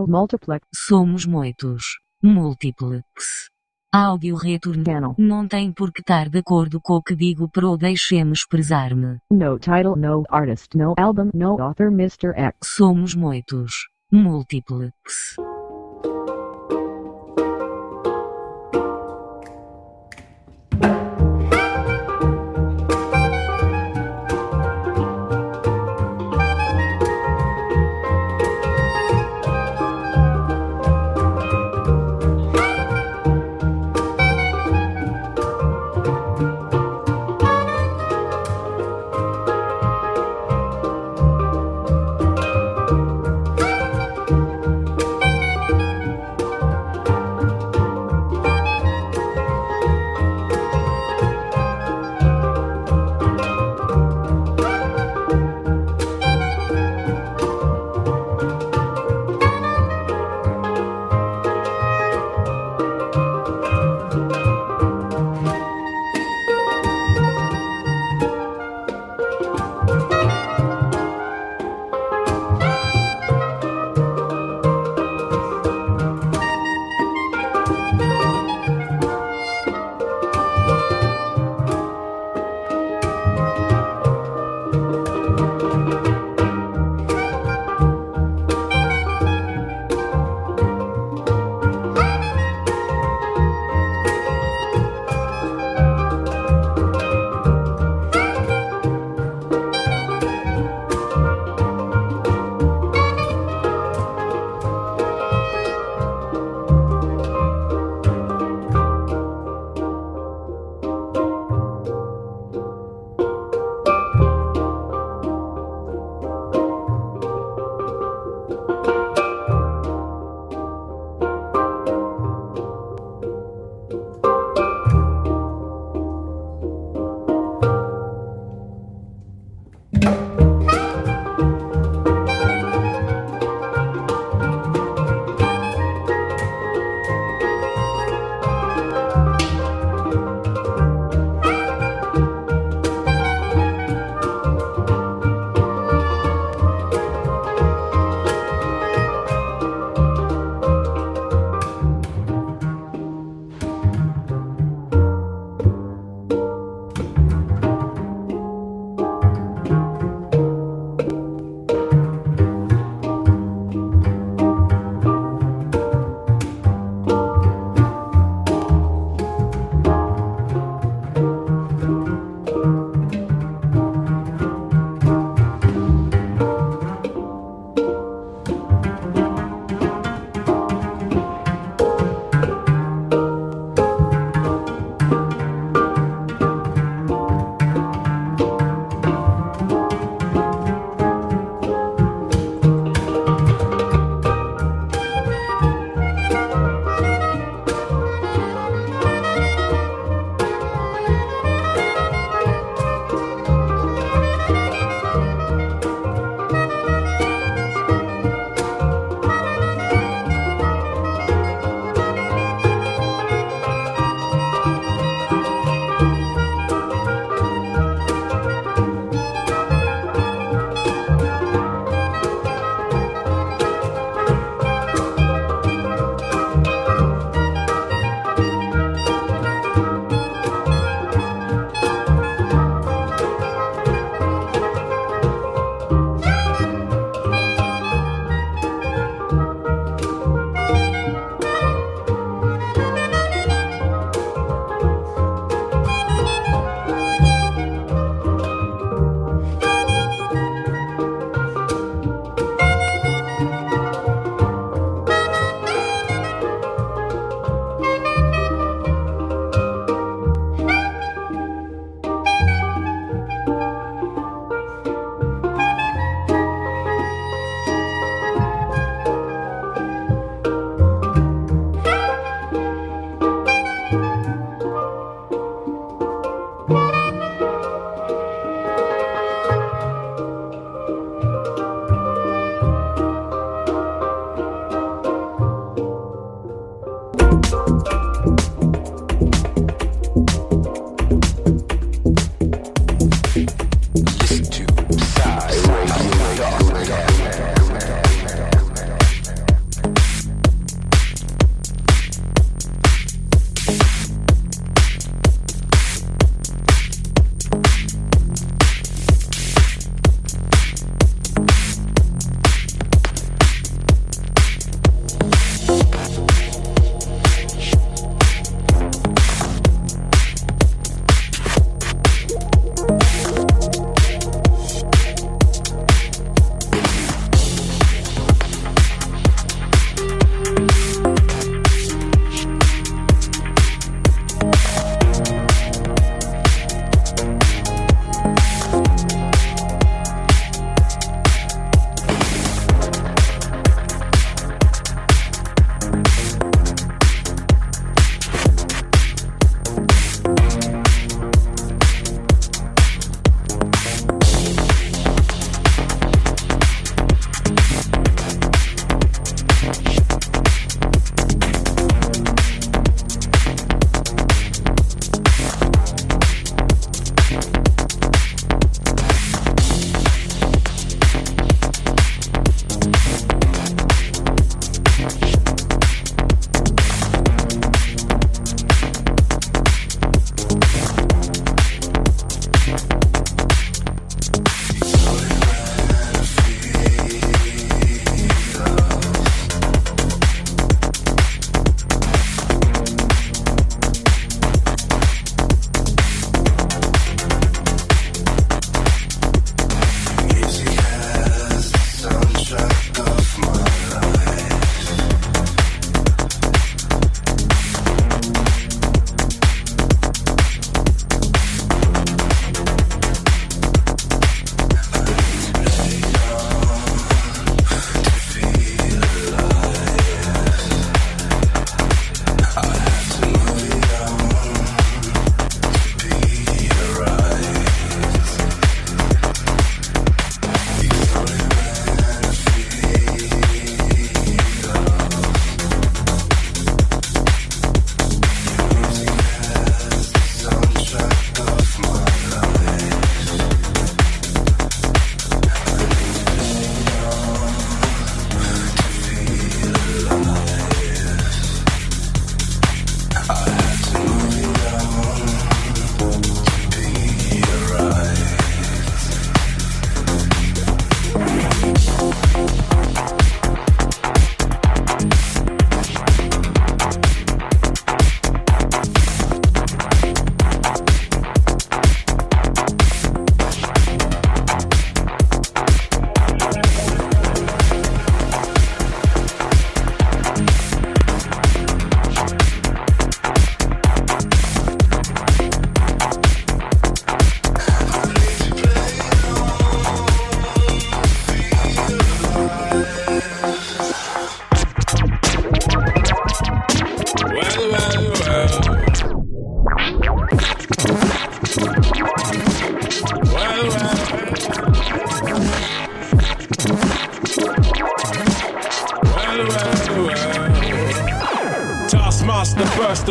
Multiplex. Somos muitos. Múltiplex. Áudio retorno. Channel. Não tem por que estar de acordo com o que digo pro deixe-me expressar-me. No title, no artist, no album, no author, Mr. X. Somos muitos. Múltiplex.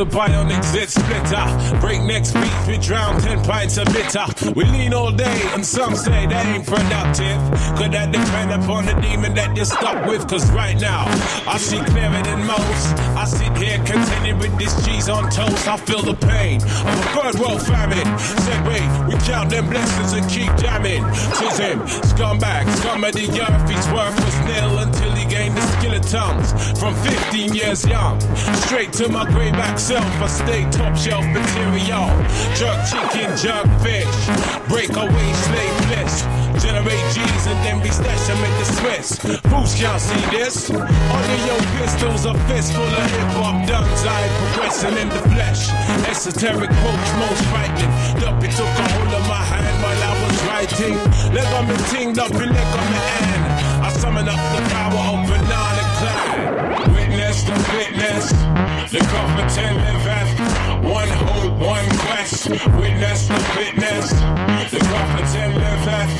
The burst of bionics, it splitter. Breakneck speeds, we drown 10 pints of bitter. We lean all day, and some say that ain't productive. Could that depend upon the demon that you're stuck with? Cause right now, I see clearer than most. I sit here contented with this cheese on toast. I feel the pain of a third world famine. Said, wait, we count them blessings and keep jamming. Tis him, scumbag, scum of the earth. His worth was nil until he gained the tongues. From 15 years young, straight to my grey back self. I stay top shelf material. Jerk chicken, jerk fish. Break away, slave bliss. Generate G's and then be stashed them in the Swiss. Fools can't see this. Under your pistols, a fistful of hip hop duns. I am progressing in the flesh. Esoteric quotes, most frightening. Duppy took a hold of my hand while I was writing. Leg on the ting, Duppy leg on the hand. Summon up the power of banana clan. Witness the fitness. The competent liveth. One hope, one quest. Witness the fitness. The competent liveth.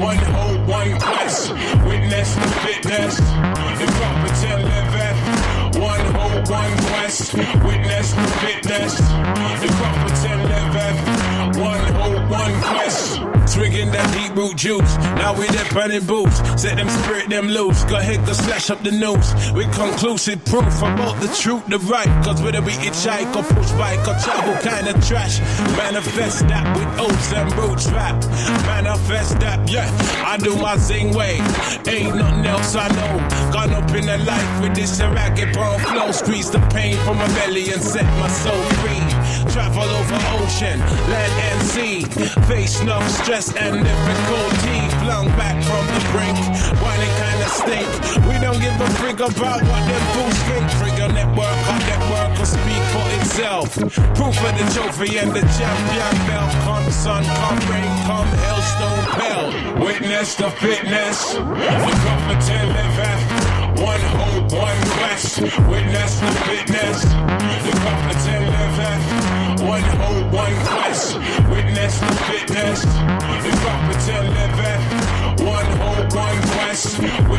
One hope, one quest. Witness the fitness. The competent liveth. One hope, one quest. Witness the fitness. The competent liveth. One hope, one quest. Swigging that deep root juice. Now we there burning boots. Set them spirit them loose. Go ahead, go slash up the news. With conclusive proof about the truth, the right. Cause whether we hitchhike or push bike or travel kind of trash. Manifest that with oats and roots rap. Manifest that, yeah. I do my zing way. Ain't nothing else I know. Gone up in the life with this ragged bone flow. Squeeze the pain from my belly and set my soul free. Travel over ocean, land and sea. Face enough stress and difficulty. Flung back from the brink. Why they kinda stink? We don't give a frig about what them fools think. Trigger network, our network will speak for itself. Proof of the trophy and the champion belt. Come sun, come rain, come hailstone pell. Witness the fitness. The competent liveth. One oh quest. Witness the fitness. The liveth. One hope, one quest. Witness the fitness. Oh the competent liveth. One hope, one quest.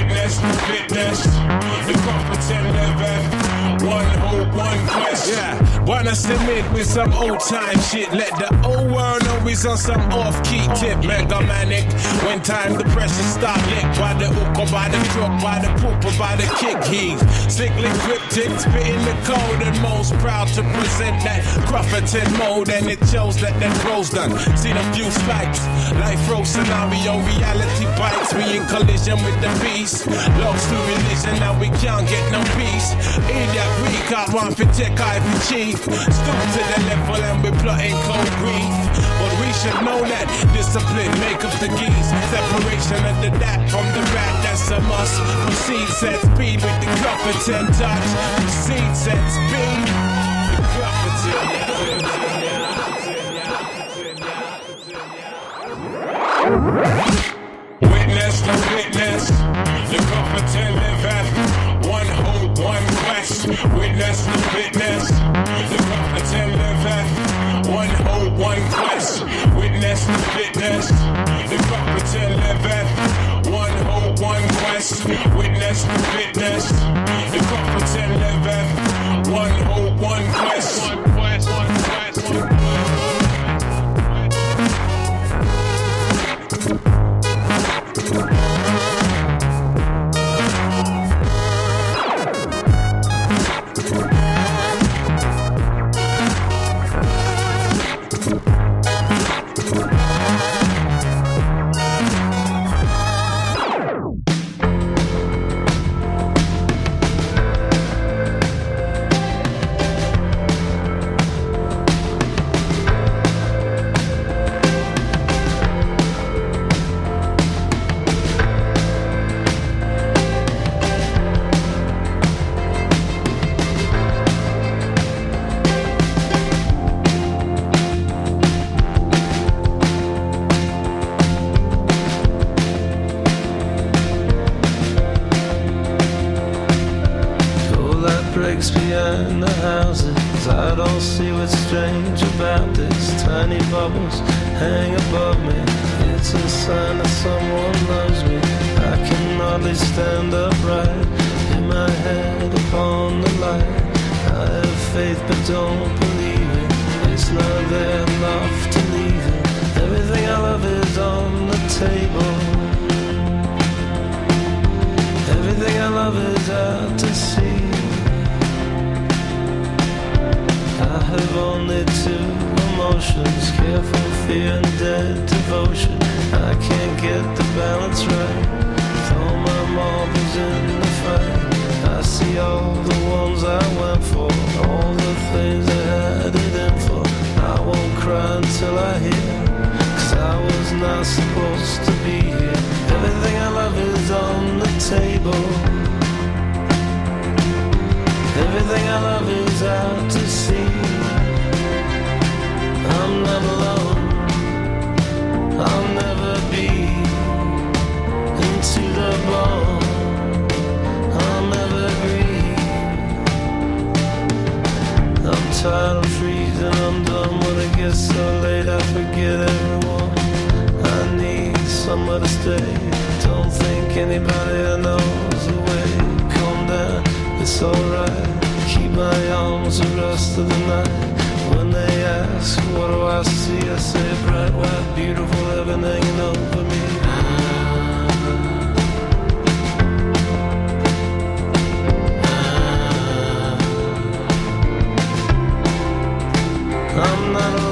Wanna submit with some old time shit. Let the old world know we's on some off key tip. Mega manic. When time the pressure stop lick by the hook or by the crook, by the poop or by the kick heave. Sickly cryptic, spitting the code and most proud to present that Crufferton mode. And it shows that that rose done. Seen a few spikes. Life row scenario, reality bites. We in collision with the beast. Lost to religion, now we can't get no peace. In that we got one for tech, I for chief. Stoop to the level and we're plotting cold grief. But we should know that discipline make up the geese. Separation of the dat from the rat, that's a must. Proceed, set speed with the competent touch. Proceed, set speed. Witness the witness, the competent event. One hope, one quest. Witness the witness. 10 living, one hope, one quest. Witness the fitness. The proper 10 living, one hope, one quest. Witness the fitness. The proper 10. Forget everyone. I need somewhere to stay. Don't think anybody I know's away. Calm down, it's alright. Keep my arms the rest of the night. When they ask, what do I see? I say bright, white, beautiful heaven hanging over me. I'm not alone.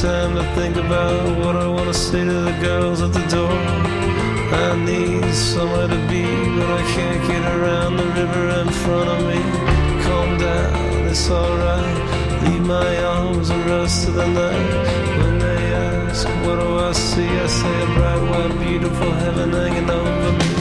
Time to think about what I want to say to the girls at the door? I need somewhere to be, but I can't get around the river in front of me. Calm down, it's alright. Leave my arms the rest of the night. When they ask, what do I see? I say a bright, white, beautiful heaven hanging over me.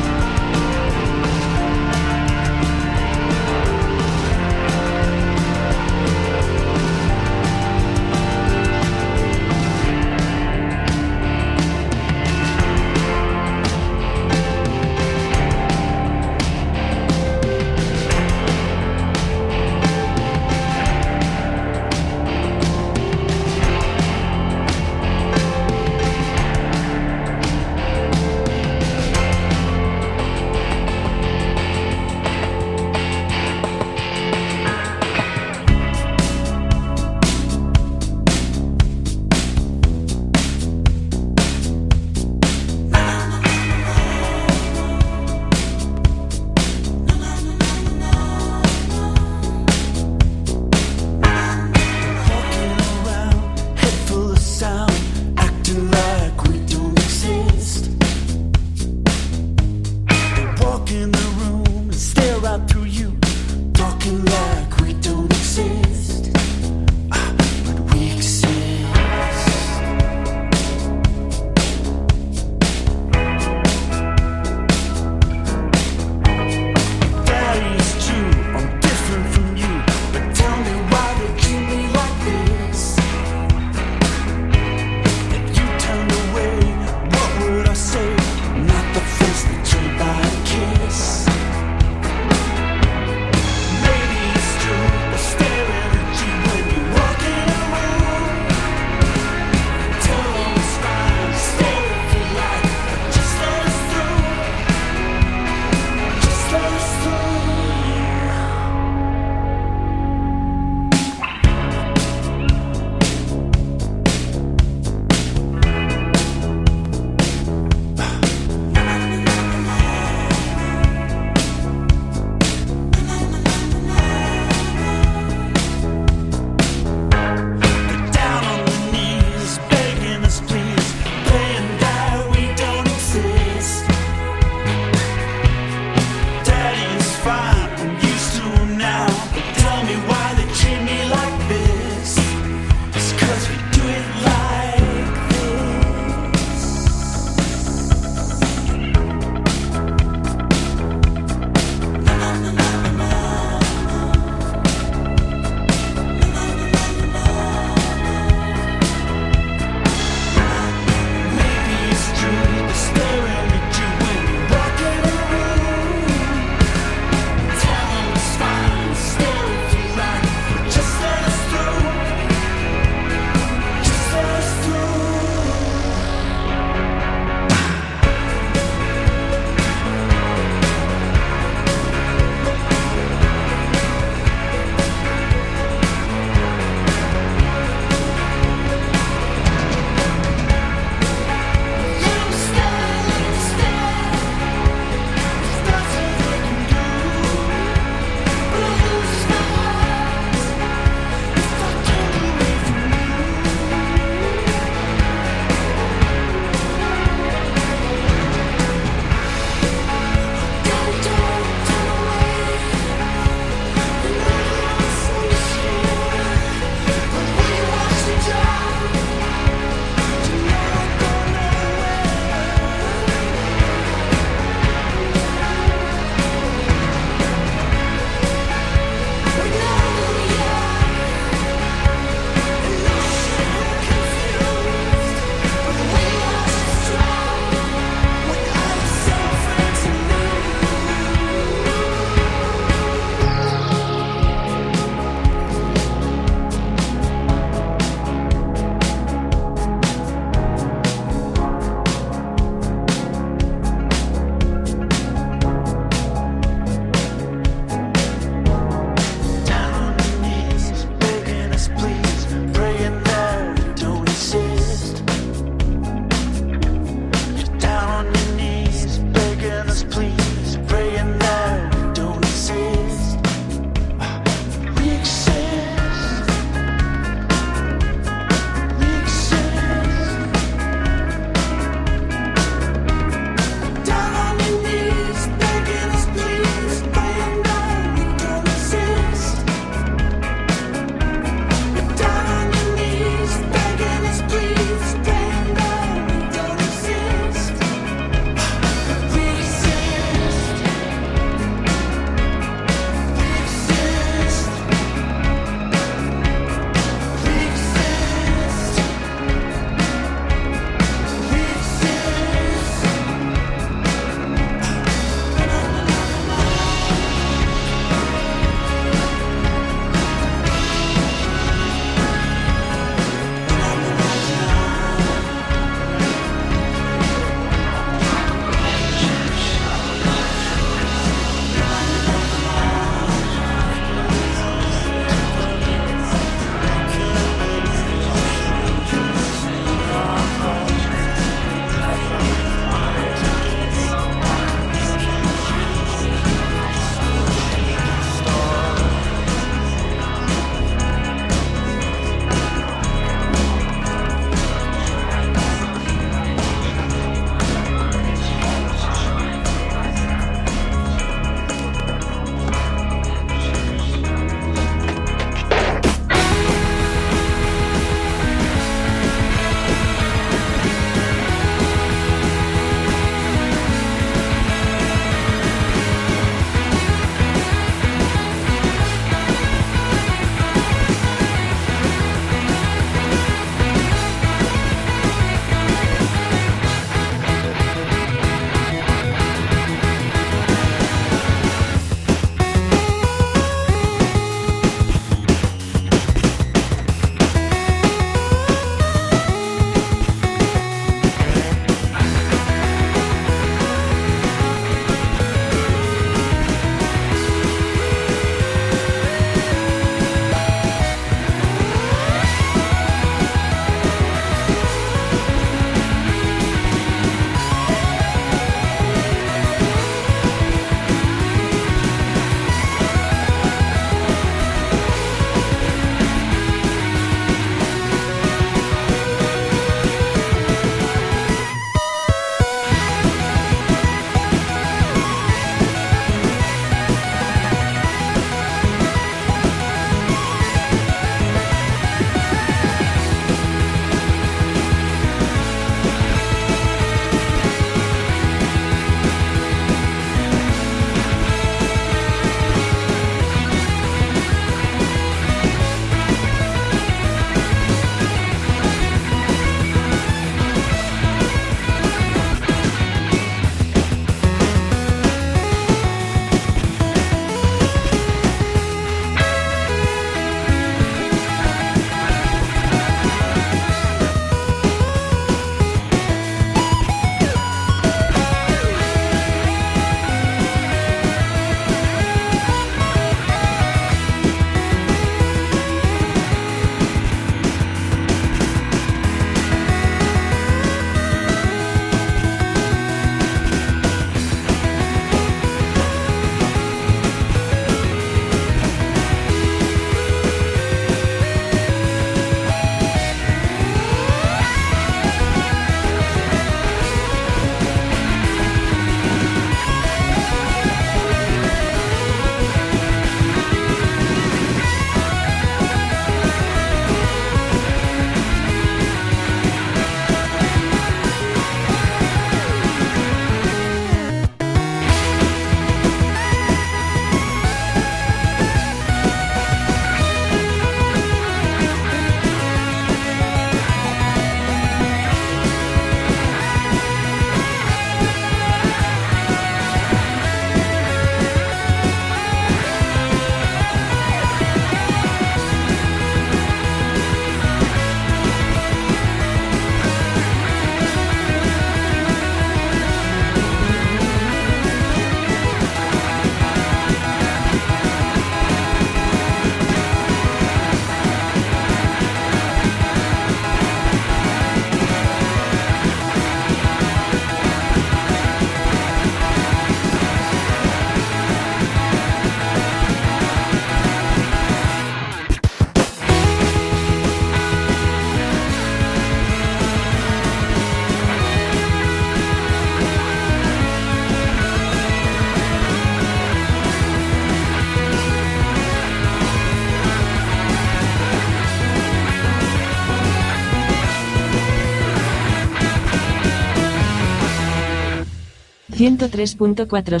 103.4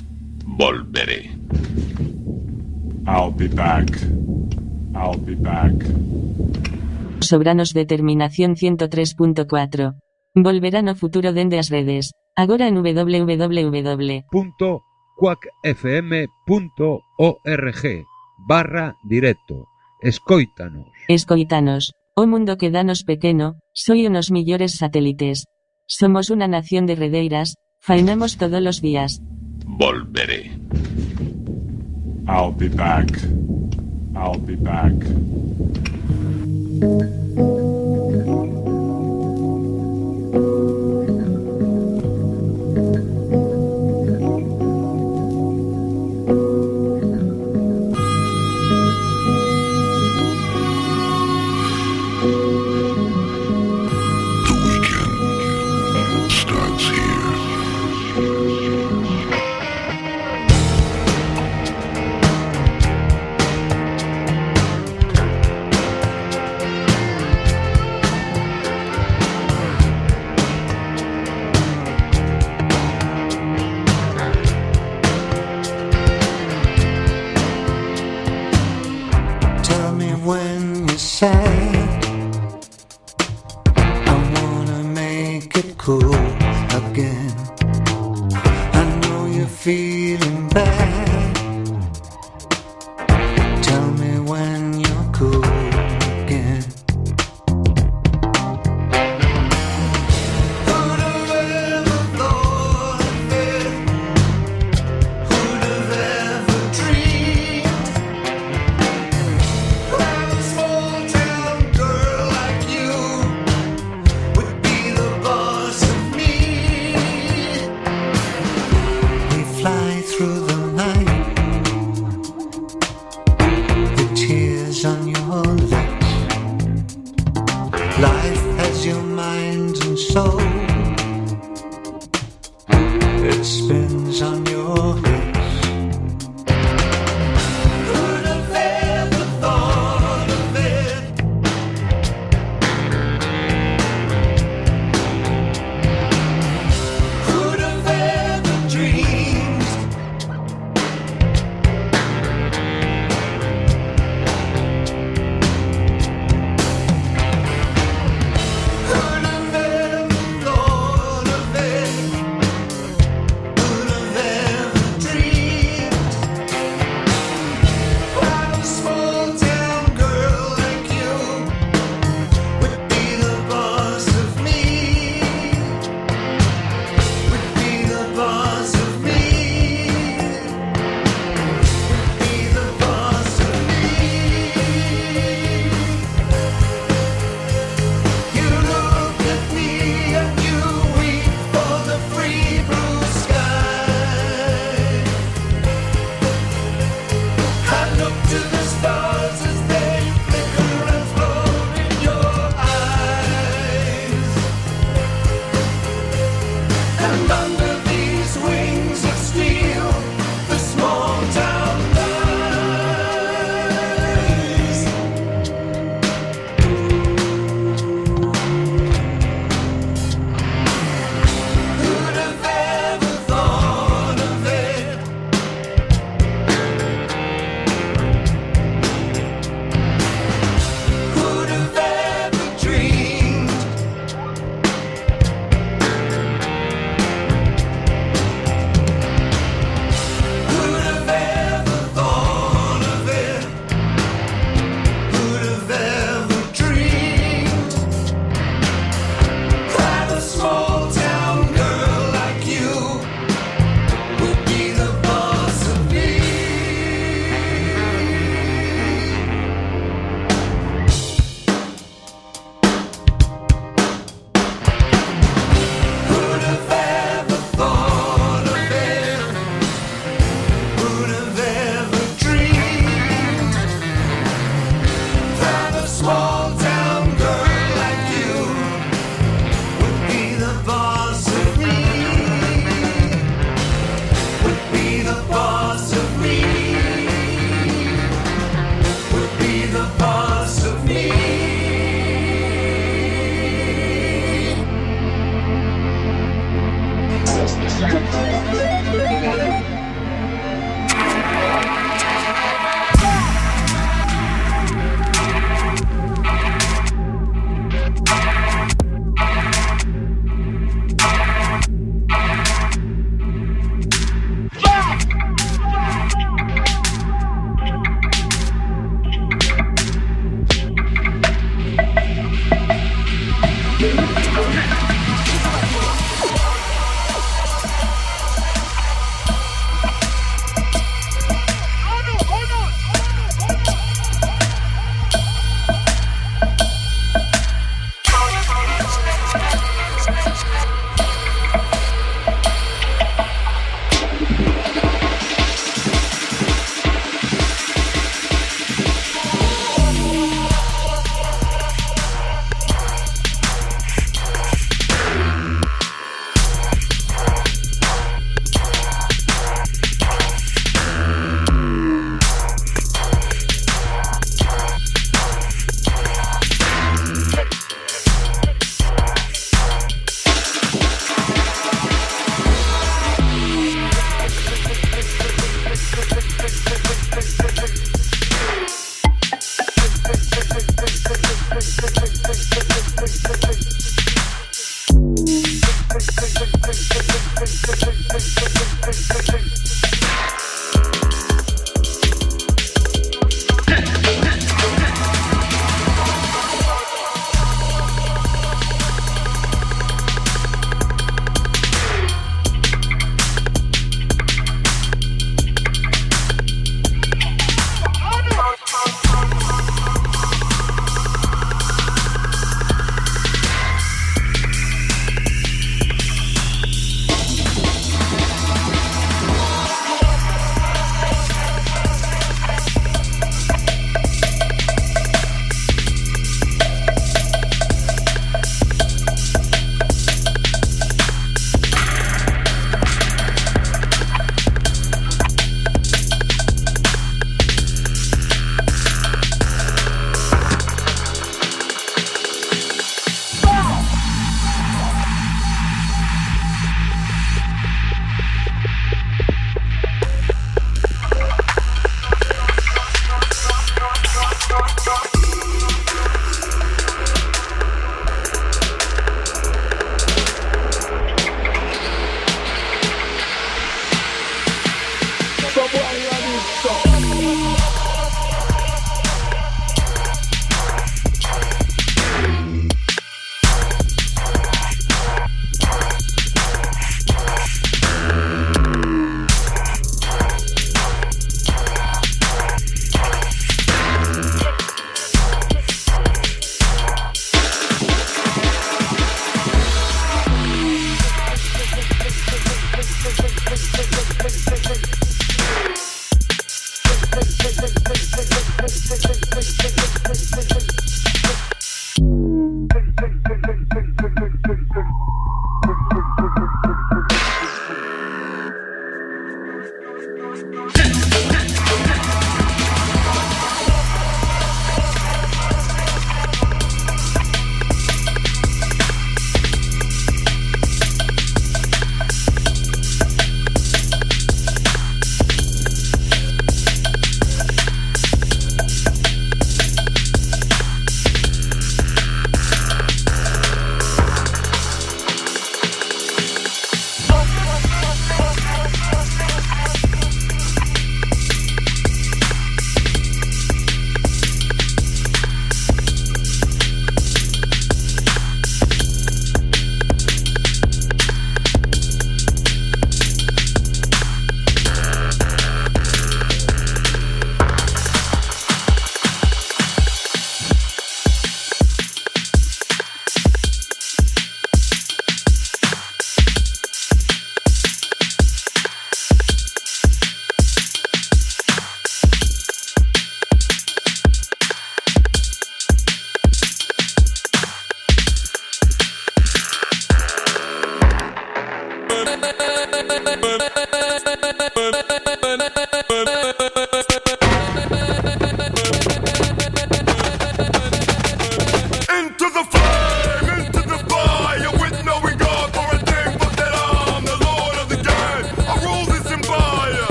Volveré. I'll be back. I'll be back. Sobranos Determinación 103.4. Volverá no futuro dende as redes. Agora en www. .quackfm.org barra directo. Escoítanos. Escoitanos. O mundo que danos pequeno, soy unos millores satélites. Somos una nación de redeiras, faenamos todos los días. Volveré. I'll be back. I'll be back.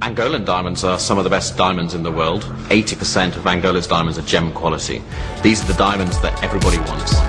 Angolan diamonds are some of the best diamonds in the world. 80% of Angola's diamonds are gem quality. These are the diamonds that everybody wants.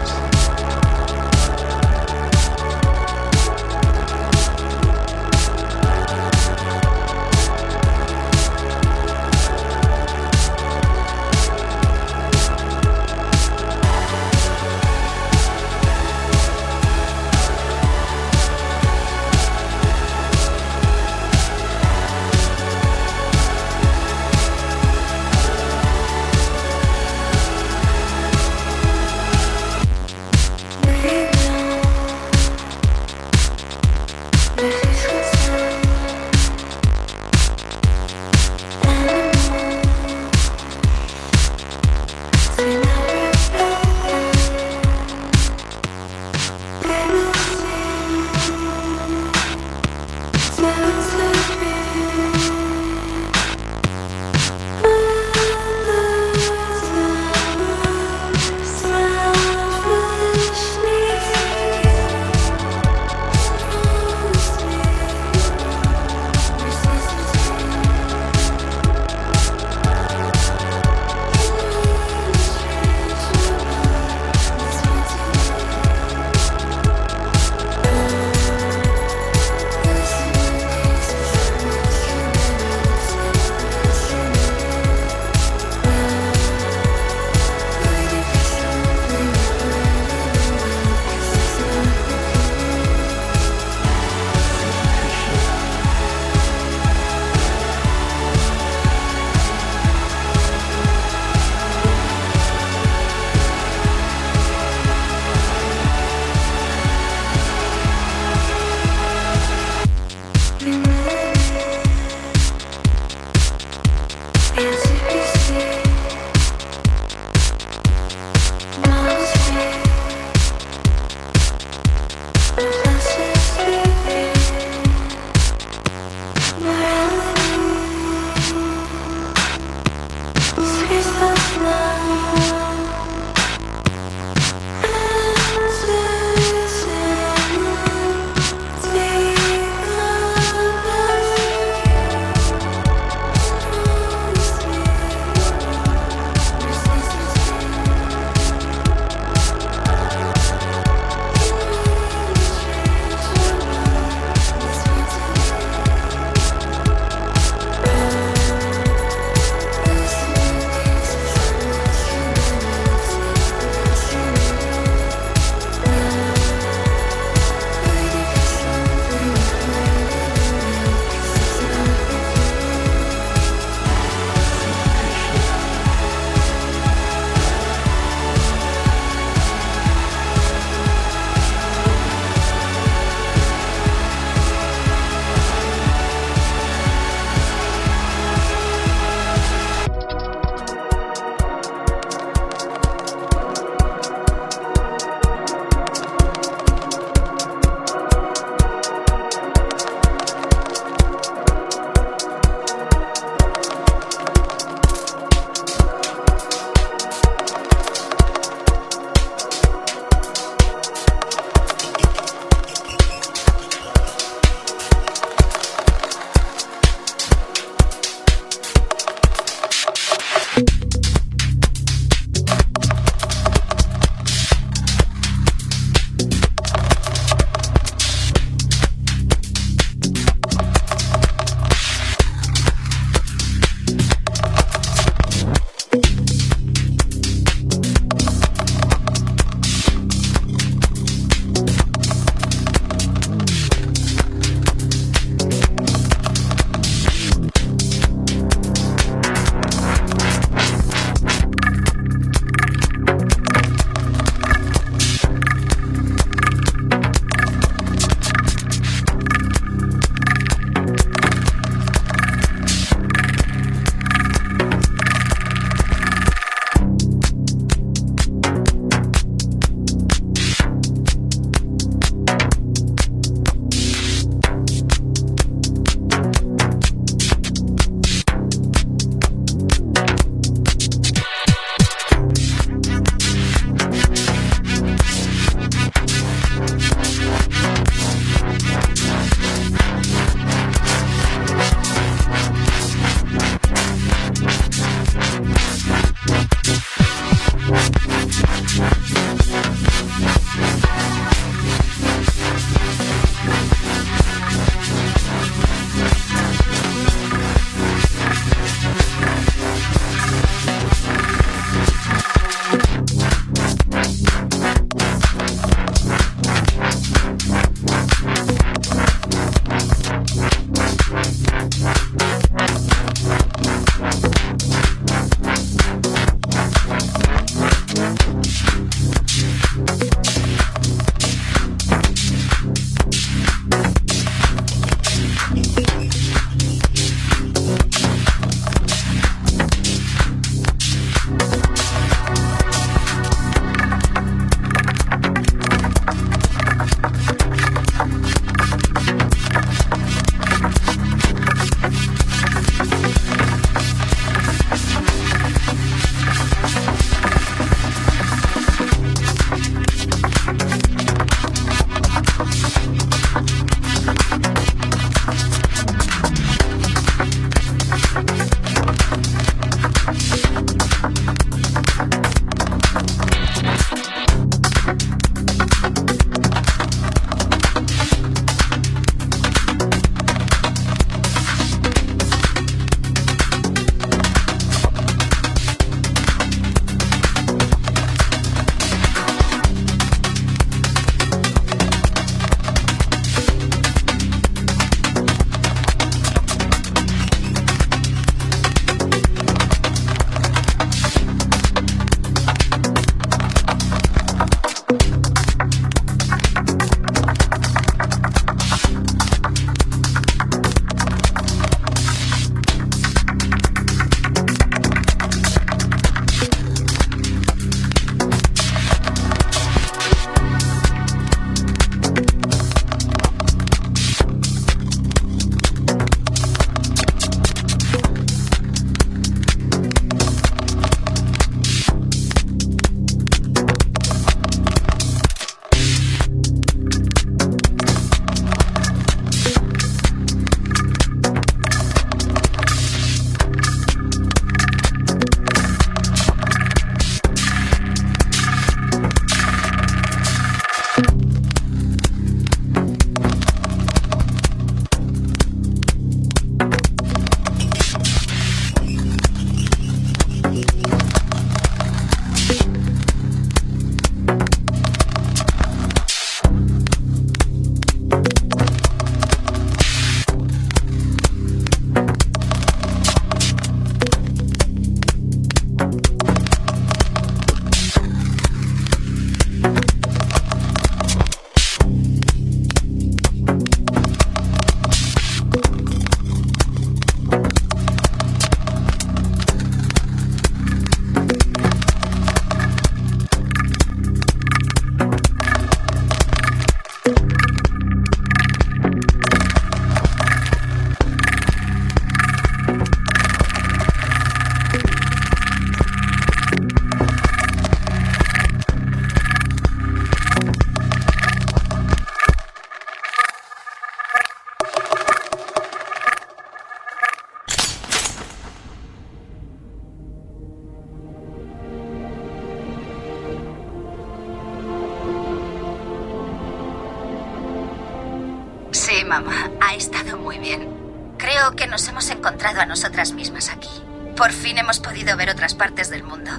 Hemos podido ver otras partes del mundo.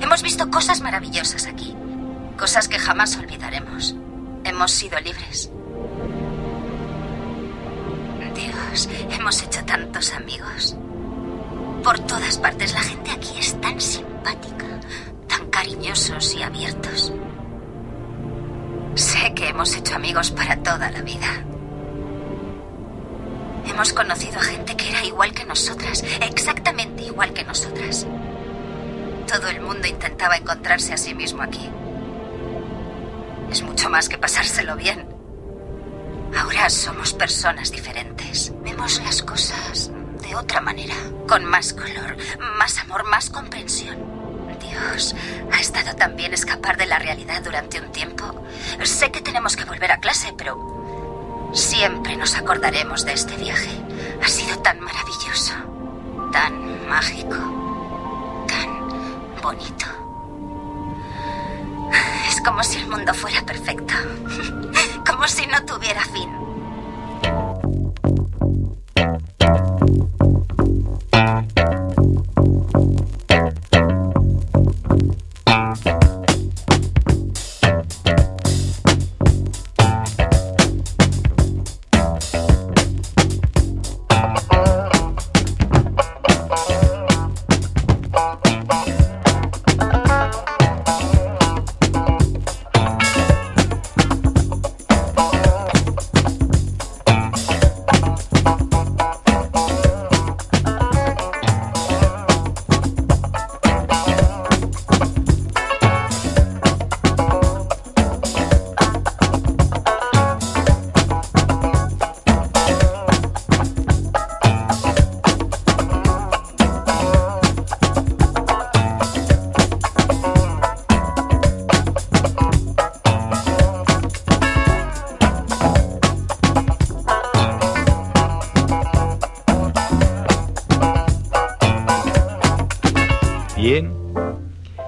Hemos visto cosas maravillosas aquí. Cosas que jamás olvidaremos. Hemos sido libres. Pero siempre nos acordaremos de este viaje. Ha sido tan maravilloso, tan mágico, tan bonito. Es como si el mundo fuera perfecto, como si no tuviera fin.